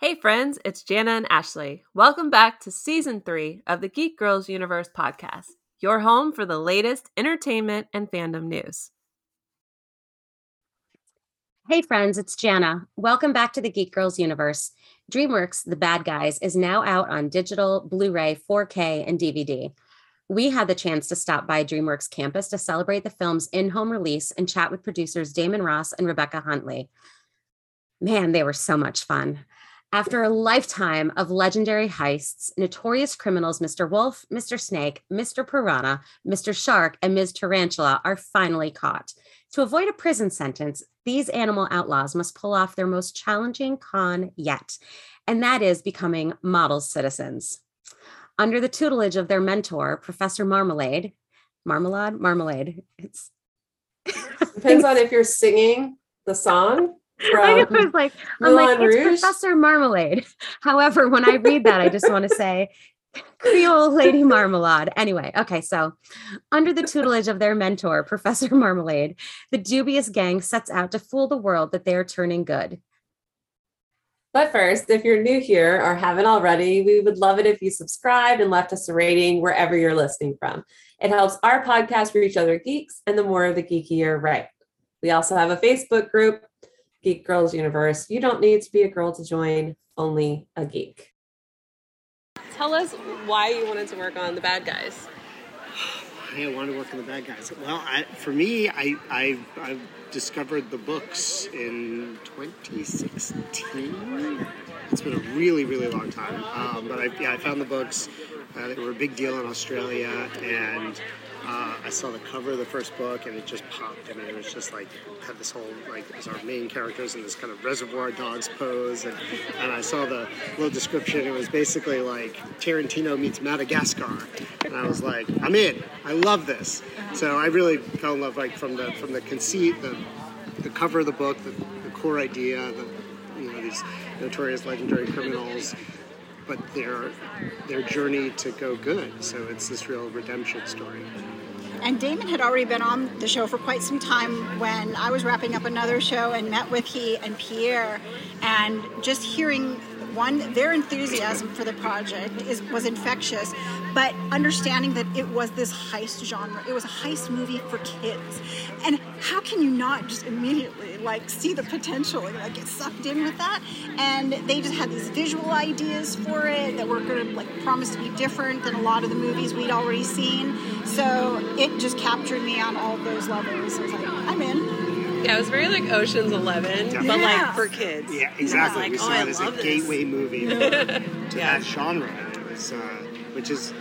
Hey, friends, it's Jana and Ashley. Welcome back to season three of the Geek Girls Universe podcast, your home for the latest entertainment and fandom news. Hey, friends, it's Jana. Welcome back to the Geek Girls Universe. DreamWorks The Bad Guys is now out on digital, Blu ray, 4K, and DVD. We had the chance to stop by DreamWorks campus to celebrate the film's in home release and chat with producers Damon Ross and Rebecca Huntley. Man, they were so much fun. After a lifetime of legendary heists, notorious criminals Mr. Wolf, Mr. Snake, Mr. Piranha, Mr. Shark, and Ms. Tarantula are finally caught. To avoid a prison sentence, these animal outlaws must pull off their most challenging con yet, and that is becoming model citizens. Under the tutelage of their mentor, Professor Marmalade, Marmalade, Marmalade, it's Depends on if you're singing the song. I was like, I'm like, Moulin it's Rouge? Professor Marmalade. However, when I read that, I just want to say Creole Lady Marmalade. Anyway, okay, so under the tutelage of their mentor, Professor Marmalade, the dubious gang sets out to fool the world that they are turning good. But first, if you're new here or haven't already, we would love it if you subscribed and left us a rating wherever you're listening from. It helps our podcast reach other geeks and the more of the geekier right. We also have a Facebook group, Geek Girls Universe. You don't need to be a girl to join, only a geek. Tell us why you wanted to work on the bad guys. Hey, I wanted to work on the bad guys. Well, I, for me, I, I I discovered the books in 2016. It's been a really, really long time. Um, but I, yeah, I found the books. Uh, they were a big deal in Australia, and uh, I saw the cover of the first book, and it just popped. I mean, it was just like had this whole like as our main characters in this kind of Reservoir Dogs pose, and, and I saw the little description. It was basically like Tarantino meets Madagascar, and I was like, I'm in. I love this. So I really fell in love like from the from the conceit, the the cover of the book, the, the core idea, the you know these notorious legendary criminals, but their their journey to go good. So it's this real redemption story. And Damon had already been on the show for quite some time when I was wrapping up another show and met with he and Pierre, and just hearing one their enthusiasm for the project is was infectious, but understanding that it was this heist genre, it was a heist movie for kids, and how can you not just immediately like see the potential and like get sucked in with that? And they just had these visual ideas for it that were going to like promise to be different than a lot of the movies we'd already seen. So it just captured me on all those levels. I was like, I'm in. Yeah, it was very like Ocean's Eleven, but Yeah. like for kids. Yeah, exactly. Like, we oh, saw I it as a this. gateway movie to, to Yeah. that genre. It was, uh, which is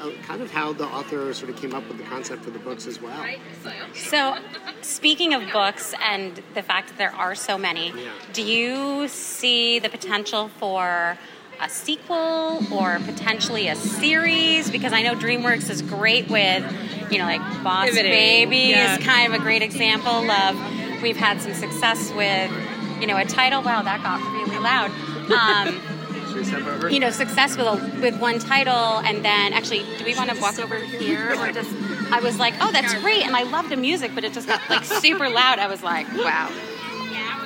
uh, kind of how the author sort of came up with the concept for the books as well. So, speaking of books and the fact that there are so many, Yeah. do you see the potential for a sequel or potentially a series? Because I know DreamWorks is great with, you know, like Boss Pivoting, Baby yeah. is kind of a great example of we've had some success with, you know, a title. Wow, that got really loud. Um, Should we step over? you know, success with a, with one title, and then actually, do we want to walk over here or just? I was like, oh, that's great, and I love the music, but it just got like super loud. I was like, wow.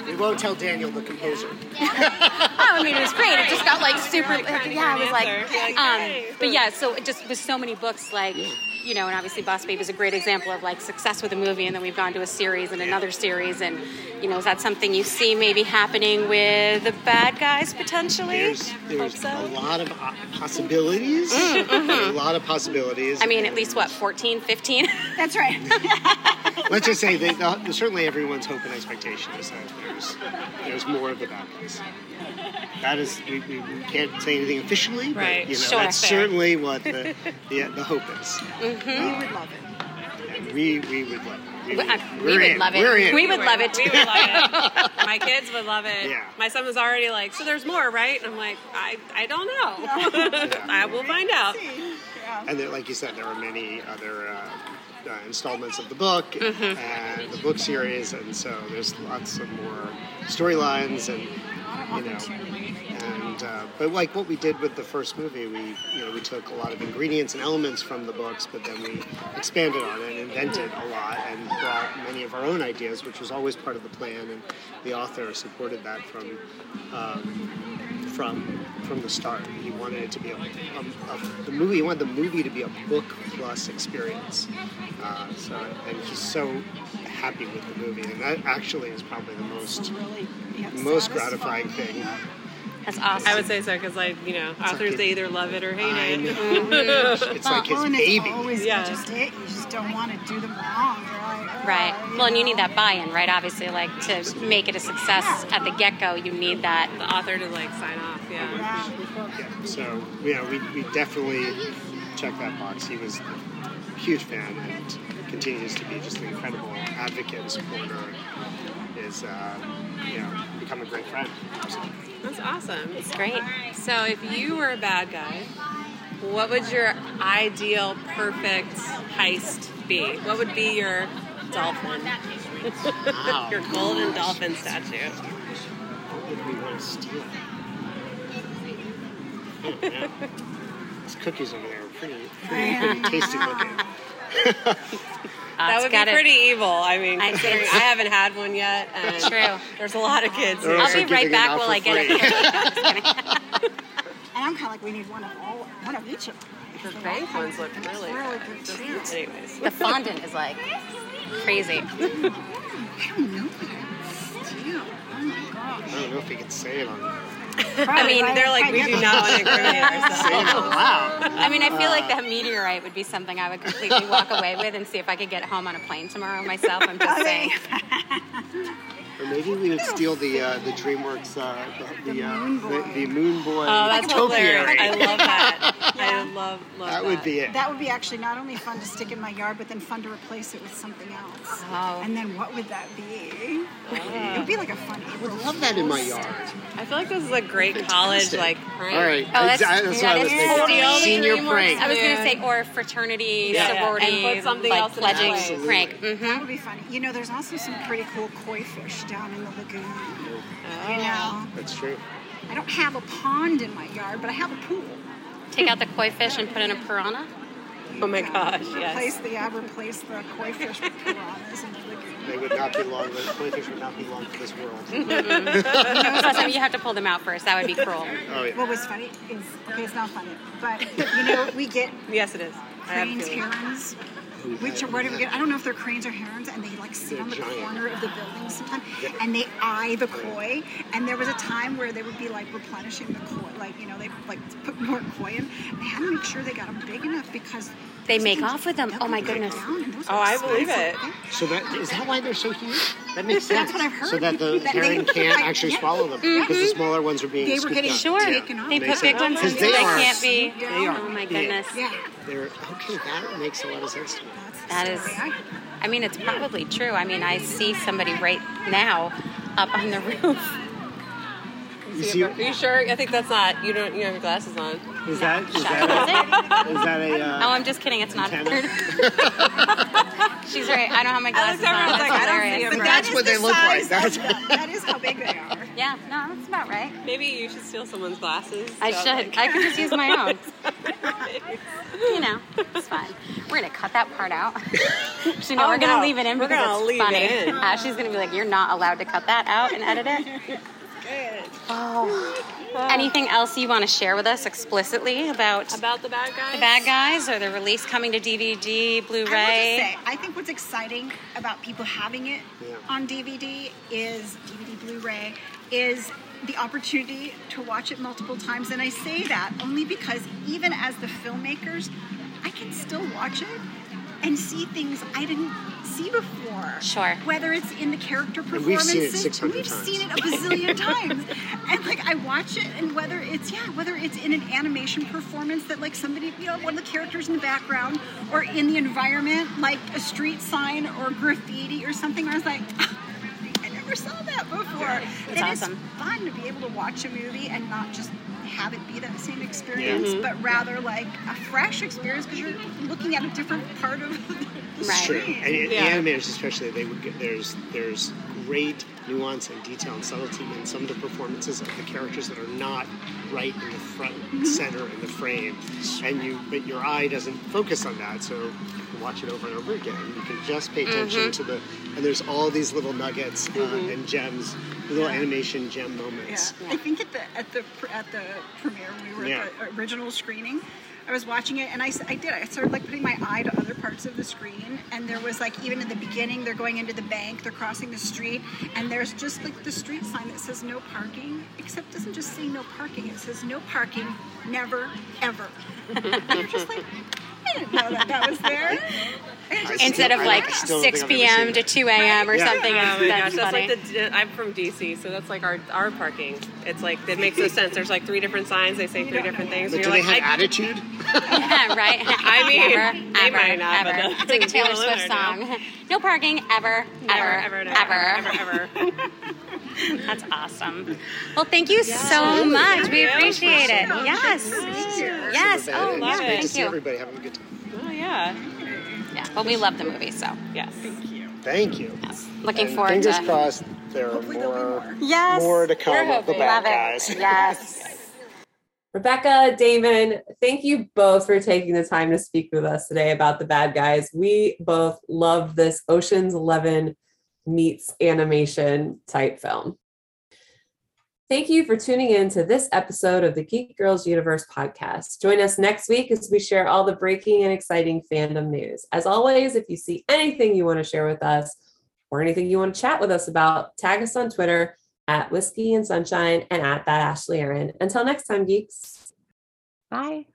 we won't tell Daniel, the composer. Oh, I mean, it was great. It just got like super. Like, Yeah, I was like, um, but yeah. So it just with so many books, like you know, and obviously Boss Baby is a great example of like success with a movie, and then we've gone to a series and another series, and you know, is that something you see maybe happening with the bad guys potentially? There's, there's so. a lot of uh, possibilities. A lot of possibilities. Mm, mm-hmm. I mean, at least what, 14, 15? That's right. Let's just say that uh, certainly everyone's hope and expectation is that there's there's more of the bad guys. That is, we, we, we can't say anything officially, but Right. you know, Sure, that's fair. certainly what the the, the hope is. Mm-hmm. We would love it. We we would love it. We, We, uh, we're would in. love We're it. in. We would love it We too. would love it. My kids would love it. Yeah. My son was already like, so there's more, right? And I'm like, I, I don't know. I will find out. And there, like you said, there are many other uh, uh, installments of the book Mm-hmm. and the book series, and so there's lots of more storylines and you know. And uh, but like what we did with the first movie, we you know we took a lot of ingredients and elements from the books, but then we expanded on it, and invented a lot, and brought many of our own ideas, which was always part of the plan, and the author supported that from. Um, from from the start. He wanted it to be a, a, a the movie. He wanted the movie to be a book plus experience. Uh, so and he's so happy with the movie, and that actually is probably the most Really, yeah, most gratifying thing. That's awesome. I would say so because, like, you know, authors like they either love it or hate I it. it's like his baby. it's always Yeah. just it. You just don't want to do them wrong. You're like, Right. Well, and you need that buy-in, right? Obviously, like to make it a success at the get-go, you need that. The author to like sign off. Yeah. Yeah. Yeah, so yeah, we, we definitely checked that box. He was a huge fan and continues to be just an incredible advocate and supporter. Is uh, you know become a great friend. So, That's awesome. It's great. So, if you were a bad guy, what would your ideal, perfect heist be? What would be your dolphin? your golden dolphin statue. what we want to steal? Oh, man. These cookies over there are pretty, pretty, pretty tasty looking. That would be gotta- pretty evil. I mean, I- considering I haven't had one yet. And True. There's a lot of kids. They're here. I'll also be right giving it back out while for I get free. it. And I'm kind of like, we need one of all, one of each of them. The bank ones look really Really good. good. Anyways. The fondant is like crazy. I don't know that. Steal. Oh my gosh. I don't know if we can say it on I mean, they're like, we do not want to incriminate say it ourselves. out. I mean, I feel like that meteorite would be something I would completely walk away with and see if I could get home on a plane tomorrow myself. I'm just saying. Or maybe we would steal the uh, the DreamWorks uh, the the, uh, Moon the, Boy. the Moon Boy Oh, that's hilarious. topiary. I love that. I love, love that would be it. That would be actually not only fun to stick in my yard, but then fun to replace it with something else. Oh. And then what would that be? It would be like a fun I would love that in my yard. I feel like this is a great college like prank. All right, Oh, that's- Exa- that's, that what I was thinking. totally Senior DreamWorks. prank. I was going to say, or fraternity, Yeah. sorority, And put something like else in pledging place. prank. That hmm would be funny. You know, there's also some pretty cool koi fish down in the lagoon. Oh. You know, That's true. I don't have a pond in my yard, but I have a pool. Take out the koi fish and put in a piranha. Oh my gosh, yes. Replace yes. the yeah, replace the koi fish with piranhas in the lagoon. They would not be long. The koi fish would not be long for this world. Plus, I mean, you have to pull them out first. That would be cruel. Oh yeah. What was funny is okay, it's not funny, but you know, we get Yes, it is. I cranes, feeling. herons, which are where do we get? I don't know if they're cranes or herons, and they like sit They're on the giant. corner of the building sometimes, and they eye the koi. And there was a time where they would be like replenishing the koi, like you know, they like put more koi in. They had to make sure they got them big enough because They those make things- off with them. Oh my goodness. down, and those Oh, I believe it. So that is that why they're so huge? That makes sense. That's what I've heard. So that the That they- heron can't I- actually yeah. swallow them because the mm-hmm. smaller ones are being They were scooped getting up. Sure. taken off. They Makes put big sense. ones in Because they they are- can't be. They are Oh my goodness. Yeah, They're okay. That makes a lot of sense to me. that's the That is. story I. I mean, it's probably true. I mean, I see somebody right now up on the roof. You see, Are you sure? I think that's not. You don't. You have your glasses on. Is that is Is that it? a, is that a Oh, uh, I'm just kidding. It's not. a antenna? She's right. I don't have my glasses on. everyone's That's like, I don't see hilarious. them. But That's what they look like. That's- that is how big they are. Yeah, no, that's about right. Maybe you should steal someone's glasses. I So, should. like- I could just use my own. You know, it's fine. We're gonna cut that part out. Actually, no, Oh, we're gonna no. leave it in We're because gonna it's leave it funny. in. Ashley's gonna be like, "You're not allowed to cut that out and edit it." Oh. Anything else you want to share with us explicitly about about the bad guys. the bad guys or the release coming to DVD, I will just Blu-ray? say, I think what's exciting about people having it Yeah. on DVD is DVD, Blu-ray, is the opportunity to watch it multiple times. And I say that only because even as the filmmakers, I can still watch it and see things I didn't see before. Sure. Whether it's in the character And we've seen it performances, 600 we've times. seen it a bazillion times. And like I watch it, and whether it's yeah, whether it's in an animation performance that like somebody, you know, one of the characters in the background, or in the environment, like a street sign or graffiti or something, I was like. Ah, I never saw that before. That's and awesome. it's fun to be able to watch a movie and not just have it be that same experience, Mm-hmm. but rather like a fresh experience because you're looking at a different part of the Right. Sure. screen. And the Yeah. animators, especially, they would get there's there's great nuance and detail and subtlety in some of the performances of the characters that are not right in the front mm-hmm. center in the frame, and you but your eye doesn't focus on that, so you can watch it over and over again. You can just pay mm-hmm. attention to the and there's all these little nuggets uh, mm-hmm. and gems, little animation gem moments. Yeah. I think at the at the at the premiere we were Yeah. at the original screening. I was watching it and I, I did. I started like putting my eye to other parts of the screen, and there was like even in the beginning, they're going into the bank, they're crossing the street, and there's just like the street sign that says no parking, except it doesn't just say no parking, it says no parking, never, ever. and you're just like, I didn't know that that was there. Just- Instead of like I still don't 6 think I've ever p.m. to 2 a.m. or Yeah. something. Oh my that's gosh, that's funny. like the. I'm from DC, so that's like our our parking. It's like it makes no sense. There's like three different signs. They say three different things. But do you're they have I- attitude? Yeah, right? I mean, Never, they ever, might not, ever. the- It's like a Taylor Swift song. No parking, ever, Never, ever, ever, never, ever. ever, ever. That's awesome. Well, thank you so much. We Yeah. appreciate it. Yes. Here. Yes. Super Oh, bad. yeah. Love it. It's great to Thank see you. everybody having a good time. Oh yeah. Yeah. Well, we love the movie, so Yes. Thank you. Thank you. Yes. looking And forward fingers to. crossed there are Hopefully there'll be more, more. Yes. more to come We're of the bad Love it. guys. Yes. Rebecca, Damon, thank you both for taking the time to speak with us today about the bad guys. We both love this Ocean's 11 meets animation type film. Thank you for tuning in to this episode of the Geek Girls Universe podcast. Join us next week as we share all the breaking and exciting fandom news. As always, if you see anything you want to share with us or anything you want to chat with us about, tag us on Twitter at Whiskey and Sunshine and at that Ashley Aaron. Until next time, geeks. Bye.